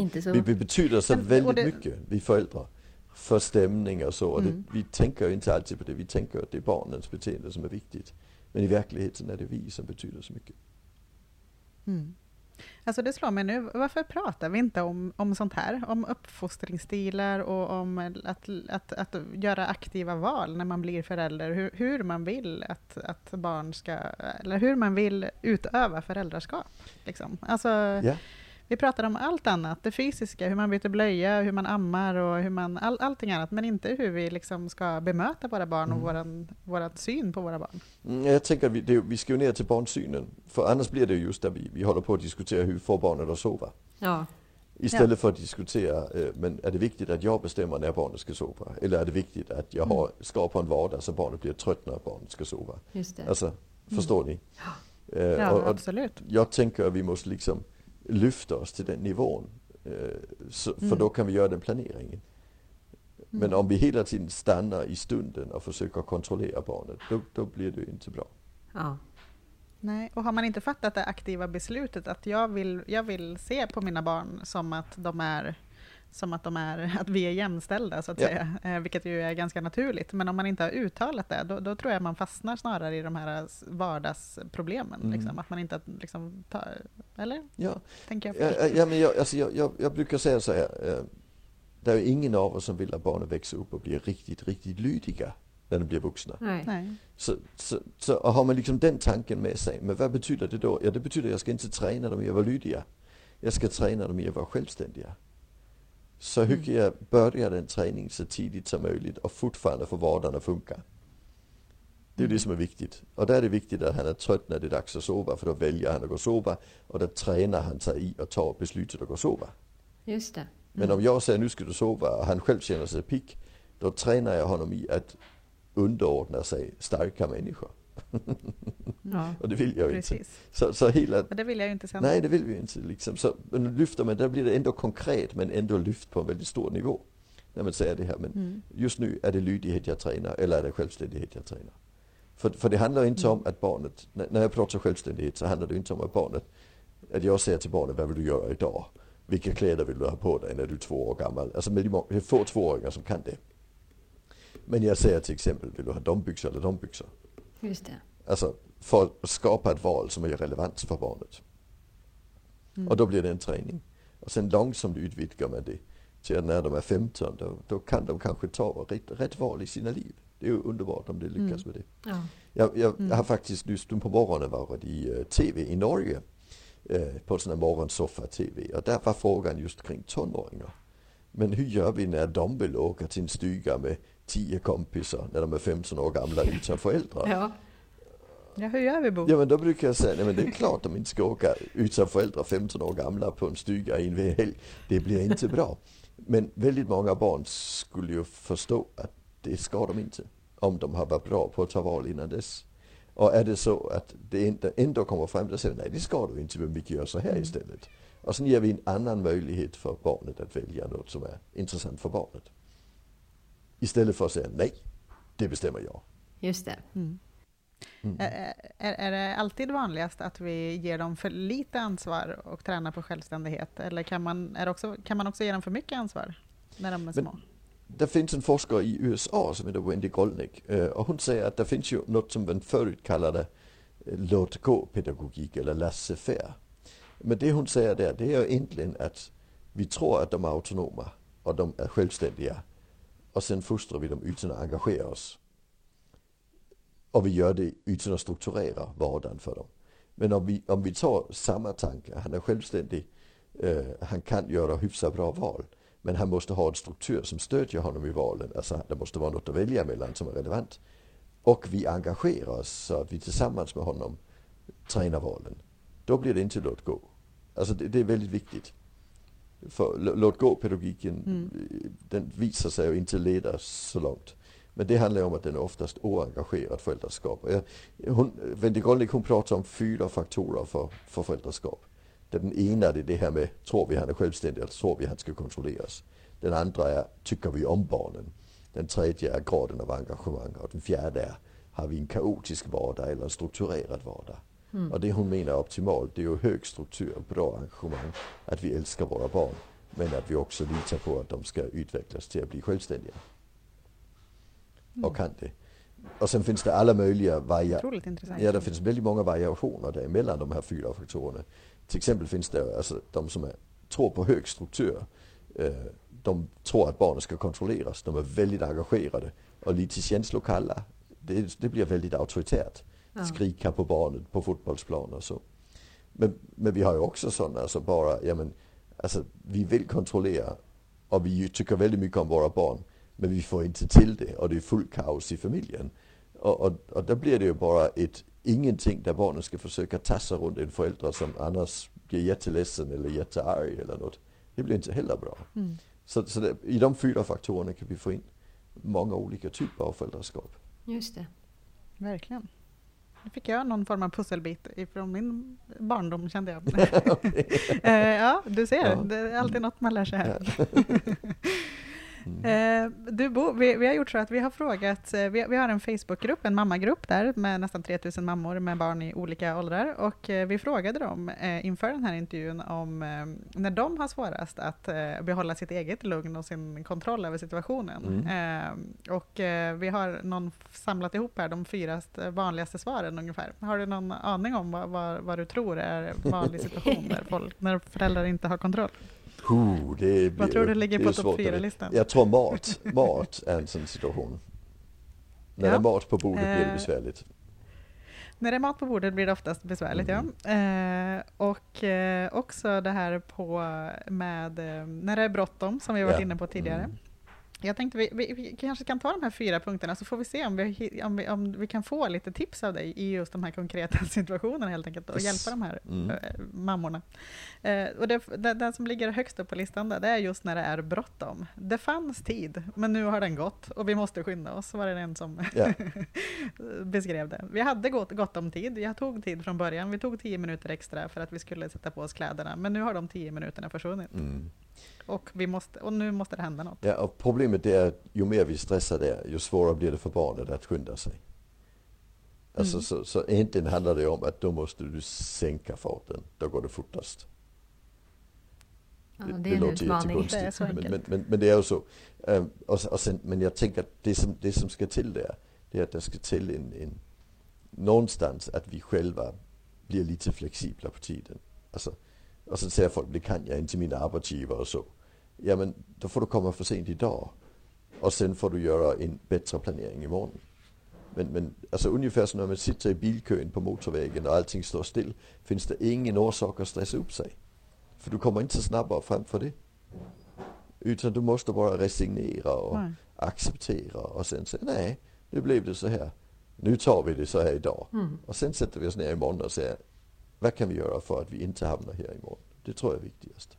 Inte så... Vi, vi betyder så väldigt det- mycket, vi föräldrar. För stämning och så. Och Mm. det, vi tänker inte alltid på det. Vi tänker att det är barnens beteende som är viktigt. Men i verkligheten är det vi som betyder så mycket. Mm. Alltså det slår mig nu, varför pratar vi inte om, om sånt här? Om uppfostringsstilar och om att, att, att göra aktiva val när man blir förälder. Hur, hur man vill att, att barn ska, eller hur man vill utöva föräldraskap. Liksom. Alltså, yeah. Vi pratar om allt annat, det fysiska, hur man byter blöja, hur man ammar och hur man, all, allting annat, men inte hur vi liksom ska bemöta våra barn och våran, våran syn på våra barn. Mm, Jag tänker att vi, det, vi ska ju ner till barnsynen. För annars blir det ju just där vi, vi håller på att diskutera hur får barnet att sova. Ja, Istället för att diskutera, eh, men är det viktigt att jag bestämmer när barnet ska sova? Eller är det viktigt att jag har, skapar en vardag så barnet blir trött när barnet ska sova? just det. Alltså, förstår ni? Eh, Ja, och, och absolut. jag tänker att vi måste liksom lyfta oss till den nivån. Eh, så, för Mm. då kan vi göra den planeringen. Men om vi hela tiden stannar i stunden och försöker kontrollera barnet, då, då blir det inte bra. Ja. Nej, och har man inte fattat det aktiva beslutet att jag vill, jag vill se på mina barn som att de är som att, de är, att vi är jämställda, så att Ja. säga. Eh, vilket ju är ganska naturligt. Men om man inte har uttalat det, då, då tror jag man fastnar snarare i de här vardagsproblemen. Mm. Liksom. Att man inte liksom tar... Eller? Ja, Tänker jag ja, ja, men jag, alltså jag, jag, jag brukar säga så här. Eh, det är ingen av oss som vill att barnen växer upp och blir riktigt, riktigt lydiga när de blir vuxna. Nej. Nej. Så, så, så och har man liksom den tanken med sig, men vad betyder det då? Ja, det betyder att jag ska inte träna dem i att vara lydiga. Jag ska träna dem i att vara självständiga. Så kan jag börja den träningen så tidigt som möjligt och fortfarande få vardagen att funka? Det är det som är viktigt. Och där är det viktigt att han är trött när det är dags att sova, för då väljer han att gå och sova. Och då tränar han sig i att ta beslutet att gå och sova. Just det. Men om jag säger nu ska du sova och han själv känner sig pigg, då tränar jag honom i att underordna sig starka människor. Ja. Och det vill jag ju inte. Precis. Så, så hela, Och det vill jag ju inte sen. nej det vill vi inte. Liksom. Så lyfter man, där blir det ändå konkret men ändå lyft på en väldigt stor nivå. När man säger det här, men Mm. just nu är det lydighet jag tränar eller är det självständighet jag tränar? För, för det handlar inte om att barnet, när jag pratar självständighet så handlar det inte om att barnet, att jag säger till barnet vad vill du göra idag? Vilka kläder vill du ha på dig när du är två år gammal? Alltså med de få tvååringar som kan det. Men jag säger till exempel, vill du ha de byxor eller de byxor? Just det. Alltså för att skapa ett val som är relevant för barnet. Och då blir det en träning. Och sen långsamt utvidgar man det till att när de är 15 då, då kan de kanske ta rätt, rätt val i sina liv. Det är ju underbart om de lyckas med det. Ja. Jag, jag har faktiskt just nu på morgonen varit i eh, TV i Norge. eh, på sån här morgonsoffa-TV. Och där var frågan just kring tonåringar. Men hur gör vi när de vill åka till en stuga med tio kompisar när de är 15 år gamla utan föräldrar? Ja. Ja, hur gör vi Bo? Ja men då brukar jag säga, nej men det är klart de inte ska åka utan föräldrar 15 år gamla på en stuga i en helg. Det blir inte bra. Men väldigt många barn skulle ju förstå att det ska de inte. Om de har varit bra på att ta val innan dess. Och är det så att det inte ändå kommer fram, då säger nej det ska du inte, men vi göra så här Mm. istället. Och sen ger vi en annan möjlighet för barnet att välja något som är intressant för barnet. Istället för att säga nej, det bestämmer jag. Just det. Mm. Är, är, är det alltid vanligast att vi ger dem för lite ansvar och tränar på självständighet? Eller kan man, är också, kan man också ge dem för mycket ansvar när de är små? Det finns en forskare i USA som heter Wendy Golnick eh, och hon säger att det finns ju något som man förut kallade eh, låt gå-pedagogik eller laissez-faire. Men det hon säger där, det är egentligen att vi tror att de är autonoma och de är självständiga och sen fostrar vi dem utan att engagera oss. Och vi gör det utan att strukturera vardagen för dem. Men om vi, om vi tar samma tanke, han är självständig, eh, øh, han kan göra hyfsat bra val. Men han måste ha en struktur som stödjer honom i valen. Alltså det måste vara något att välja mellan som är relevant. Och vi engagerar oss så att vi tillsammans med honom tränar valen. Då blir det inte låt gå. Alltså det, det är väldigt viktigt. För låt gå-pedagogiken, den visar sig ju inte leda så långt. Men det handlar om att den är oftast oengagerad föräldraskap. Hon, Wendy Golnick hon pratar om fyra faktorer för, för föräldraskap. Den ena är det här med, tror vi han är självständig eller tror vi han ska kontrolleras? Den andra är, tycker vi om barnen? Den tredje är graden av engagemang och den fjärde är, har vi en kaotisk vardag eller en strukturerad vardag? Och det hon menar är optimalt, det är ju hög struktur, bra engagemang, att vi älskar våra barn. Men att vi också litar på att de ska utvecklas till att bli självständiga. Och kan det. Och sen finns det alla möjliga variationer. Ja, det finns väldigt många variationer däremellan de här fyra faktorerna. Till exempel finns det alltså de som är, tror på hög struktur. Eh, de tror att barnen ska kontrolleras. De är väldigt engagerade och lite känslokalla. Det, det blir väldigt auktoritärt. Skrika på barnet på fotbollsplan och så. Men, men vi har ju också sådana som bara, ja men, alltså vi vill kontrollera och vi tycker väldigt mycket om våra barn. Men vi får inte till det och det är full kaos i familjen. Och, och, och då blir det ju bara ett ingenting där barnen ska försöka tassa runt en förälder som annars blir jätteledsen eller jättearg eller något. Det blir inte heller bra. Så, så det, i de fyra faktorerna kan vi få in många olika typer av föräldraskap. Just det. Verkligen. Nu fick jag någon form av pusselbit ifrån min barndom kände jag. Eh, ja, du ser. Ja. Det är alltid något man lär sig här. Eh, Du Bo, vi, vi har gjort så att vi har frågat, eh, vi, vi har en Facebookgrupp, en mammagrupp där med nästan 3000 mammor med barn i olika åldrar och eh, vi frågade dem eh, inför den här intervjun om eh, när de har svårast att eh, behålla sitt eget lugn och sin kontroll över situationen. Eh, Och vi har någon samlat ihop här de fyra st- vanligaste svaren ungefär. Har du någon aning om vad, vad, vad du tror är vanlig situation där folk, när föräldrar inte har kontroll? Huh, det blir, tror du ligger på topp svårt att veta. fyra-listan? Jag tror mat, mat är en sån situation. När Ja. det är mat på bordet blir det Eh, besvärligt. När det är mat på bordet blir det oftast besvärligt, ja. Eh, och eh, också det här på med eh, när det är bråttom, som vi varit Ja. inne på tidigare. Mm. Jag tänkte vi, vi, vi kanske kan ta de här fyra punkterna så får vi se om vi, om vi, om vi kan få lite tips av dig i just de här konkreta situationerna helt enkelt och hjälpa de här Mm. eh, mammorna. Eh, och det, det, den som ligger högst upp på listan där, det är just när det är bråttom. Det fanns tid, men nu har den gått och vi måste skynda oss, var det en som Ja. beskrev det. Vi hade gott, gott om tid. Jag tog tid från början. Vi tog tio minuter extra för att vi skulle sätta på oss kläderna. Men nu har de tio minuterna försvunnit. Mm. Och, vi måste, och nu måste det hända något. Ja, och problemet är att ju mer vi stressar där, ju svårare blir det för barnet att skynda sig. Alltså, Mm. så, så egentligen handlar det om att då måste du sänka farten, då går det fortast. Ja, det är en låter utmaning. jättekonstigt, Det är så men, enkelt. men, men, men det är ju så. Um, och, och sen, men jag tänker att det som, det som ska till där, det är att det ska till en, en någonstans att vi själva blir lite flexibla på tiden. Alltså, och så säger folk, det kan jag inte min arbetsgivare och så. Ja men då får du komma för sent idag. Och sen får du göra en bättre planering imorgon. Men, men alltså ungefär som när man sitter i bilkön på motorvägen och allting står still. Finns det ingen orsak att stressa upp sig. För du kommer inte snabbare fram för det. Utan du måste bara resignera och Nej. acceptera och sen säga nej, nu blev det så här. Nu tar vi det så här idag. Och sen sätter vi oss ner imorgon och säger vad kan vi göra för att vi inte hamnar här imorgon? Det tror jag är viktigast.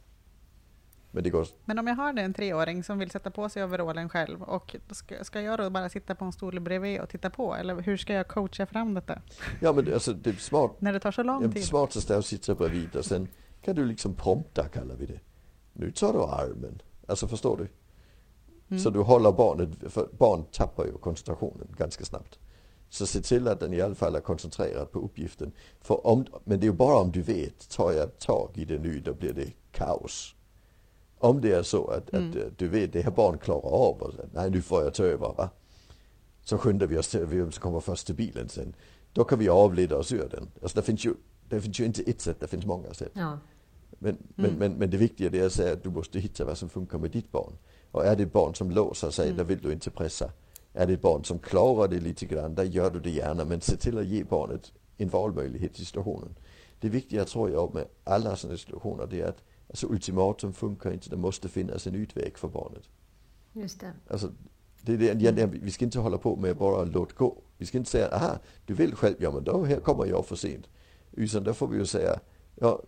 Men, det går... Men om jag har en treåring som vill sätta på sig overallen själv och ska, ska jag då bara sitta på en stol bredvid och titta på? Eller hur ska jag coacha fram detta? Ja men alltså det är smart. När det tar så lång tid? Smartaste är att sitta bredvid och sen kan du liksom prompta kallar vi det. Nu tar du armen. Alltså förstår du? Mm. Så du håller barnet, för barn tappar ju koncentrationen ganska snabbt. Så se till att den i alla fall är koncentrerad på uppgiften. För om, men det är ju bara om du vet, tar jag tag i det nu då blir det kaos. Om det är så att, mm. att eh, du vet, det här barn klarar av och nej nu får jag ta över va. Så skyndar vi oss till som kommer först till bilen sen. Då kan vi avleda oss ur den. Alltså det finns ju, det finns ju inte ett sätt, det finns många sätt. Ja. Men, men, mm. men, men, det viktiga är att säga att du måste hitta vad som funkar med ditt barn. Och är det ett barn som låser sig, mm. då vill du inte pressa. Är det ett barn som klarar det lite grann, då gör du det gärna. Men se till att ge barnet en valmöjlighet i situationen. Det viktiga tror jag med alla sådana situationer, det är att alltså, ultimatum funkar inte. Det måste finnas en utväg för barnet. Just det. Alltså, det är det, mm. vi ska inte hålla på med bara låt gå. Vi ska inte säga, aha, du vill själv, ja men då här kommer jag för sent. Utan då får vi ju säga, ja,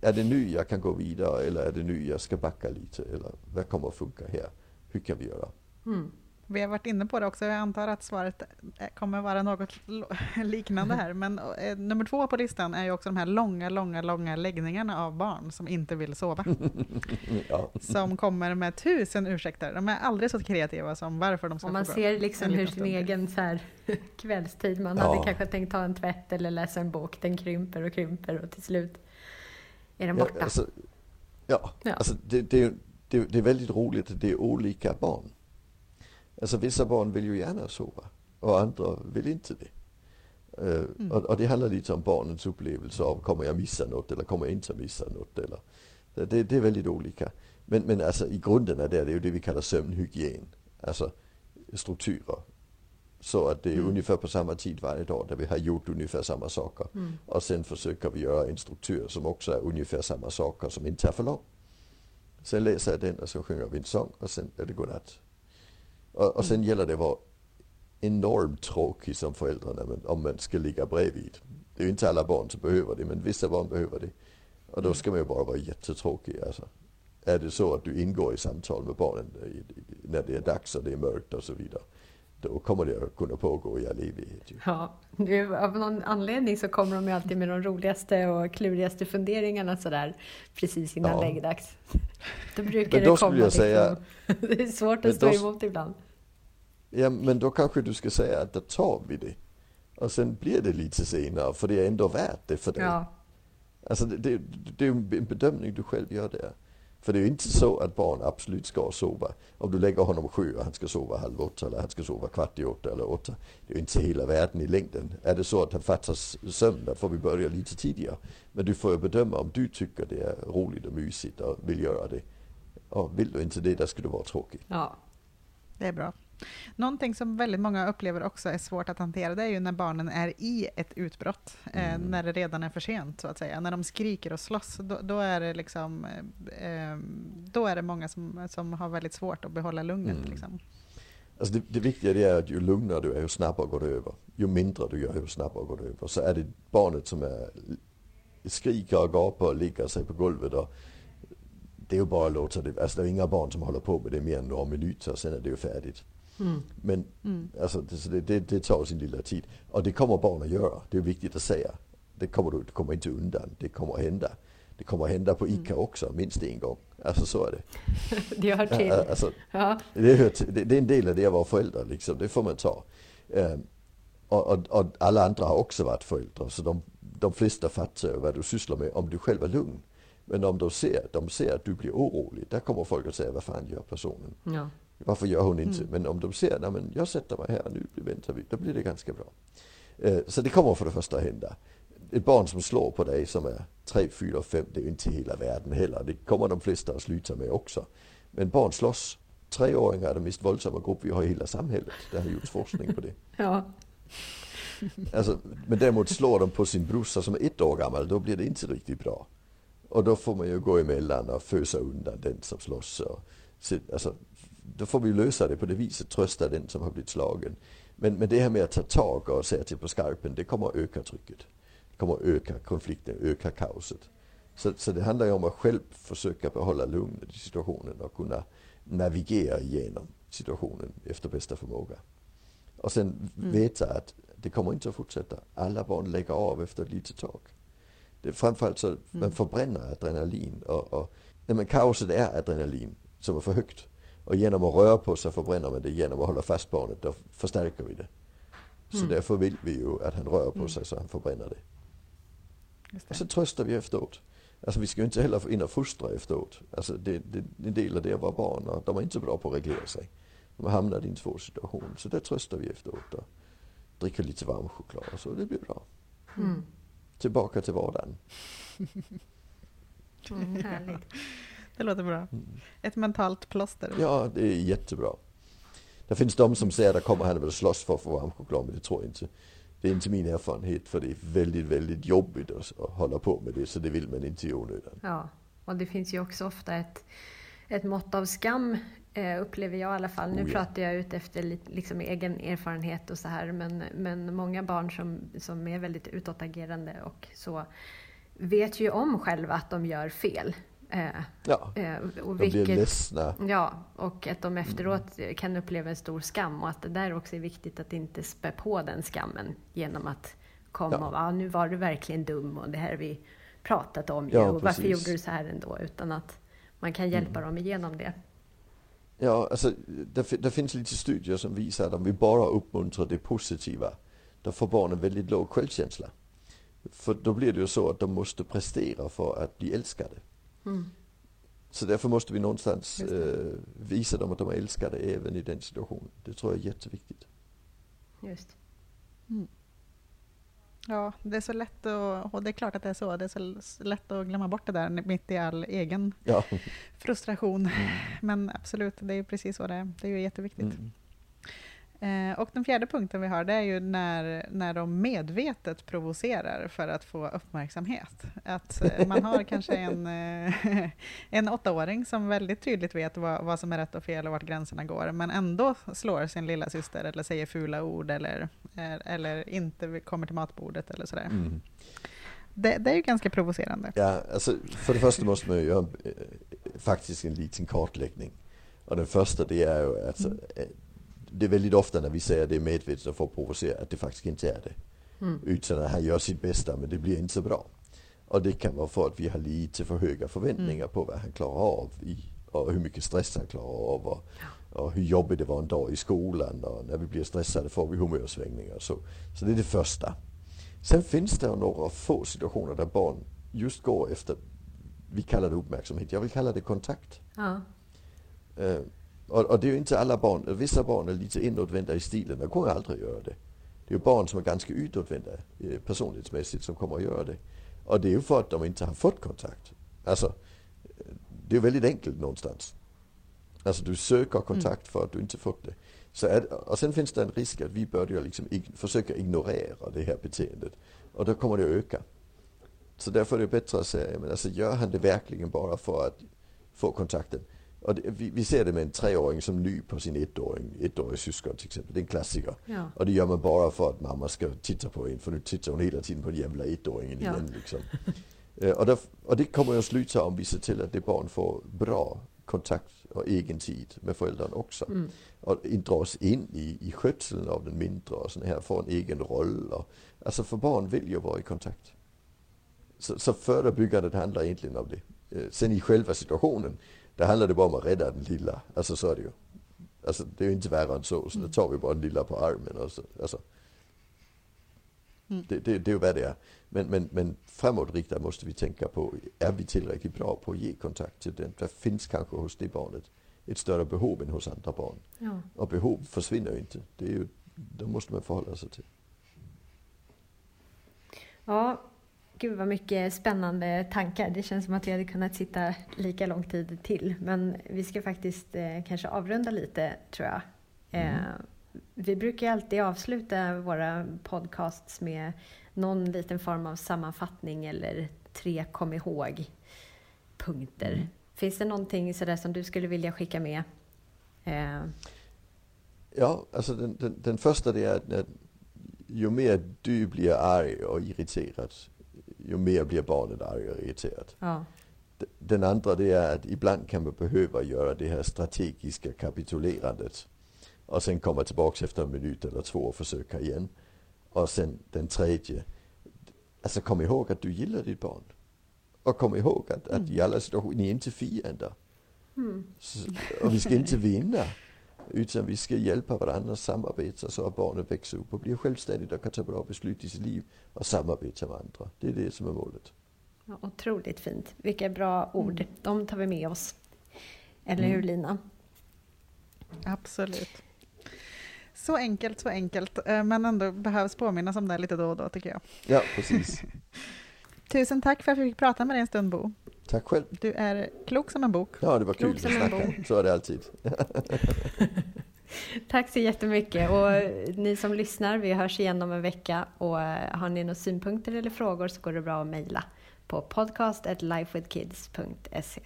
är det nu jag kan gå vidare eller är det nu jag ska backa lite? Eller vad kommer att funka här? Hur kan vi göra? Mm. Vi har varit inne på det också, jag antar att svaret kommer vara något liknande här. Men eh, nummer två på listan är ju också de här långa, långa, långa läggningarna av barn som inte vill sova. ja. Som kommer med tusen ursäkter. De är aldrig så kreativa som varför de ska Och man ser liksom hur sin egen så här, kvällstid, man ja. hade kanske tänkt ta en tvätt eller läsa en bok, den krymper och krymper och till slut är den borta. Ja, alltså, ja, ja. Alltså, det, det, det, det är väldigt roligt att det är olika barn. Alltså vissa barn vill ju gärna sova och andra vill inte det. Uh, mm. och, och, det handlar lite om barnens upplevelse av kommer jag missa något eller kommer jag inte missa något. Eller, det, det är väldigt olika. Men, men alltså i grunden är det, det är ju det vi kallar sömnhygien. Alltså strukturer. Så att det är mm. ungefär på samma tid varje dag där vi har gjort ungefär samma saker. Mm. Och sen försöker vi göra en struktur som också är ungefär samma saker som inte är för lång. Sen läser jag den och så sjunger vi en sång och sen är det godnatt. Och, och sen mm. gäller det att vara enormt tråkig som förälder om man ska ligga bredvid. Det är ju inte alla barn som behöver det, men vissa barn behöver det. Och då ska man ju bara vara jättetråkig. Alltså. Är det så att du ingår i samtal med barnen när det är dags och det är mörkt och så vidare. Då kommer det att kunna pågå i all evighet. Ju. Ja, av någon anledning så kommer de ju alltid med de roligaste och klurigaste funderingarna sådär precis innan ja. läggdags. Då brukar då det komma jag säga, liksom. Det är svårt att stå då, emot ibland. Ja, men då kanske du ska säga att då tar vi det. Och sen blir det lite senare, för det är ändå värt det för dig. Ja. Alltså det, det, det är en bedömning du själv gör där. För det är ju inte så att barn absolut ska sova. Om du lägger honom sju och han ska sova halv åtta eller han ska sova kvart i åtta eller åtta. Det är ju inte hela världen i längden. Är det så att han fattas sömn, då får vi börja lite tidigare. Men du får ju bedöma om du tycker det är roligt och mysigt och vill göra det. Och vill du inte det, då ska du vara tråkig. Ja, det är bra. Någonting som väldigt många upplever också är svårt att hantera, det är ju när barnen är i ett utbrott. Eh, mm. när det redan är för sent, så att säga. När de skriker och slåss, då, då är det liksom... Eh, eh, då är det många som, som har väldigt svårt att behålla lugnet. Mm. Liksom. Alltså det, det viktiga är att ju lugnare du är, ju snabbare går det över. Ju mindre du gör, ju snabbare går det över. Så är det barnet som är, skriker och gapar och ligger sig på golvet och det är ju bara att låta det, alltså det är inga barn som håller på med det mer än några minuter, sen är det ju färdigt. Mm. Men mm. Alltså, det, det, det, tar sin lilla tid. Och det kommer barn att göra, det är viktigt att säga. Det kommer du, du kommer inte undan, det kommer att hända. Det kommer att hända på ICA mm. också, minst en gång. Alltså så är det. det hör till. Alltså, ja. det, hör till det, det, är en del av det att vara förälder, liksom. det får man ta. Um, och, och, och, alla andra har också varit föräldrar, så de, de flesta fattar vad du sysslar med om du själv är lugn. Men om de ser, de ser att du blir orolig, där kommer folk att säga, vad fan gör personen? Ja. Varför gör hon inte? Mm. Men om de ser, nej men jag sätter mig här nu, väntar vi, då blir det ganska bra. Eh, så det kommer för det första att hända. Ett barn som slår på dig som är 3, 4, 5, det är ju inte hela världen heller. Det kommer de flesta att sluta med också. Men barn slåss. Treåringar är den mest våldsamma grupp vi har i hela samhället. Det har gjorts forskning på det. ja. Alltså, men däremot slår de på sin brorsa som är ett år gammal, då blir det inte riktigt bra. Och då får man ju gå emellan och fösa undan den som slåss. Och, alltså, då får vi lösa det på det viset, trösta den som har blivit slagen. Men, men det här med att ta tag och säga till på skarpen, det kommer att öka trycket. Det kommer att öka konflikten, öka kaoset. Så, så det handlar ju om att själv försöka behålla lugnet i situationen och kunna navigera igenom situationen efter bästa förmåga. Och sen mm. veta att det kommer inte att fortsätta. Alla barn lägger av efter ett litet tag. Det är framförallt så att man mm. förbränner adrenalin och, och nej, men kaoset är adrenalin som är för högt. Och genom att röra på sig förbränner man det. Genom att hålla fast barnet, då förstärker vi det. Så mm. därför vill vi ju att han rör på mm. sig så han förbränner det. det. Och så tröstar vi efteråt. Alltså vi ska ju inte heller in och fostra efteråt. Alltså det, det, en del av det att vara barn och de är inte så bra på att reglera sig. De hamnat i en svår situation. Så det tröstar vi efteråt och dricker lite varm choklad och så. Det blir bra. Mm. Tillbaka till vardagen. Mm, härligt. Det låter bra. Mm. Ett mentalt plåster. Ja, det är jättebra. Det finns de som säger att kommer han väl slåss för att få varm choklad, men det tror jag inte. Det är inte min erfarenhet, för det är väldigt, väldigt jobbigt att, hålla på med det, så det vill man inte i onödan. Ja, och det finns ju också ofta ett, ett mått av skam, upplever jag i alla fall. Nu oh, ja. pratar jag ut efter liksom, egen erfarenhet och så här, men, men många barn som, som är väldigt utåtagerande och så vet ju om själva att de gör fel. Eh, ja, eh, och vilket, de blir ledsna. Ja, och att de efteråt kan uppleva en stor skam och att det där också är viktigt att inte spä på den skammen genom att komma ja. och ah, nu var du verkligen dum och det här har vi pratat om ja, och varför gjorde du så här ändå? Utan att man kan hjälpa mm. dem igenom det. Ja, alltså det, det, finns lite studier som visar att om vi bara uppmuntrar det positiva, då får barnen väldigt låg självkänsla. För då blir det ju så att de måste prestera för att bli älskade. Mm. Så därför måste vi någonstans eh, visa dem att de är älskade även i den situationen. Det tror jag är jätteviktigt. Just. Mm. Ja, det är så lätt att, och det är klart att det är så, det är så lätt att glömma bort det där mitt i all egen ja. frustration. Mm. Men absolut, det är precis så det är. Det är ju jätteviktigt. Mm. Eh, och den fjärde punkten vi har, det är ju när, när de medvetet provocerar för att få uppmärksamhet. Att eh, man har kanske en, eh, en åttaåring som väldigt tydligt vet vad, vad som är rätt och fel och vart gränserna går, men ändå slår sin lilla syster eller säger fula ord eller, eller inte kommer till matbordet eller sådär. Mm. Det, det, är ju ganska provocerande. Ja, alltså, för det första måste man ju göra faktiskt en liten kartläggning. Och den första det är ju alltså, mm det är väldigt ofta när vi säger att det är medvetet för att provocera att det faktiskt inte är det. Mm. Utan att han gör sitt bästa men det blir inte så bra. Och det kan vara för att vi har lite för höga förväntningar mm. på vad han klarar av i, och hur mycket stress han klarar av och, och, hur jobbigt det var en dag i skolan och när vi blir stressade får vi humörsvängningar. Så, så det är det första. Sen finns det några få situationer där barn just går efter, vi kallar det uppmärksamhet, jag vill kalla det kontakt. Ja. Och, och, det är ju inte alla barn, vissa barn är lite inåtvända i stilen, de kommer aldrig göra det. Det är ju barn som är ganska utåtvända eh, personlighetsmässigt som kommer att göra det. Och det är ju för att de inte har fått kontakt. Alltså, det är väldigt enkelt någonstans. Alltså du söker kontakt för att du inte fått det. Så att, och sen finns det en risk att vi börjar liksom ig försöka ignorera det här beteendet. Och då kommer det att öka. Så därför är det bättre att säga, men alltså gör han det verkligen bara för att få kontakten? Och det, vi, vi, ser det med en treåring som ny på sin ettåring, ettårig syskon till exempel. Det är en klassiker. Ja. Och det gör man bara för att mamma ska titta på en, för nu tittar hon hela tiden på den jävla ettåringen ja. igen. Liksom. Och, där, och det kommer att sluta om vi ser till att det barn får bra kontakt och egen tid med föräldrarna också. Mm. Och dras in i, i skötseln av den mindre och sån här, får en egen roll. Och, alltså för barn vill ju vara i kontakt. Så, så förebyggandet handlar egentligen om det. Eh, sen i själva situationen där handlar det bara om att rädda den lilla. Alltså så är det ju. Alltså det är ju inte värre än så. Så då tar vi bara den lilla på armen. Och så, alltså. Mm. Det, det, det är ju vad det är. Men, men, men framåtriktat måste vi tänka på, är vi tillräckligt bra på att ge kontakt till den? Det finns kanske hos det barnet ett större behov än hos andra barn. Ja. Och behov försvinner ju inte. Det är ju, det måste man förhålla sig till. Ja, Gud vad mycket spännande tankar. Det känns som att vi hade kunnat sitta lika lång tid till. Men vi ska faktiskt eh, kanske avrunda lite, tror jag. Eh, mm. vi brukar alltid avsluta våra podcasts med någon liten form av sammanfattning eller tre kom ihåg-punkter. Mm. Finns det någonting sådär som du skulle vilja skicka med? Eh. Ja, alltså den, den, den första det är att ju mer du blir arg och irriterad ju mer blir barnet arg och irriterad. Ja. Den andra det är att ibland kan man behöva göra det här strategiska kapitulerandet. Och sen komma tillbaka efter en minut eller två och försöka igen. Och sen den tredje. Alltså kom ihåg att du gillar ditt barn. Och kom ihåg att, att i alla situationer, ni är inte fiender. Så, och vi ska inte vinna. Utan vi ska hjälpa varandra samarbeta så att barnet växer upp och blir självständigt och kan ta bra beslut i sitt liv och samarbeta med andra. Det är det som är målet. Ja, otroligt fint. Vilka bra ord. De tar vi med oss. Eller hur Lina? Absolut. Så enkelt, så enkelt. eh, Men ändå behövs påminnas om det lite då och då tycker jag. Ja, precis. Tusen tack för att vi fick prata med dig en stund Bo. Tack själv. Du är klok som en bok. Ja, det var kul Klok att som en snacka. Så är det alltid. Tack så jättemycket. Och ni som lyssnar, vi hörs igen om en vecka. Och eh, har ni några synpunkter eller frågor så går det bra att mejla på podcast.lifewithkids.se.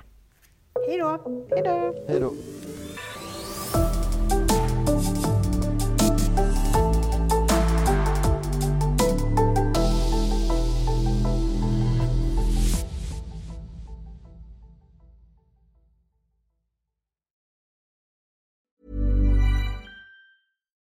Hej då! Hej då!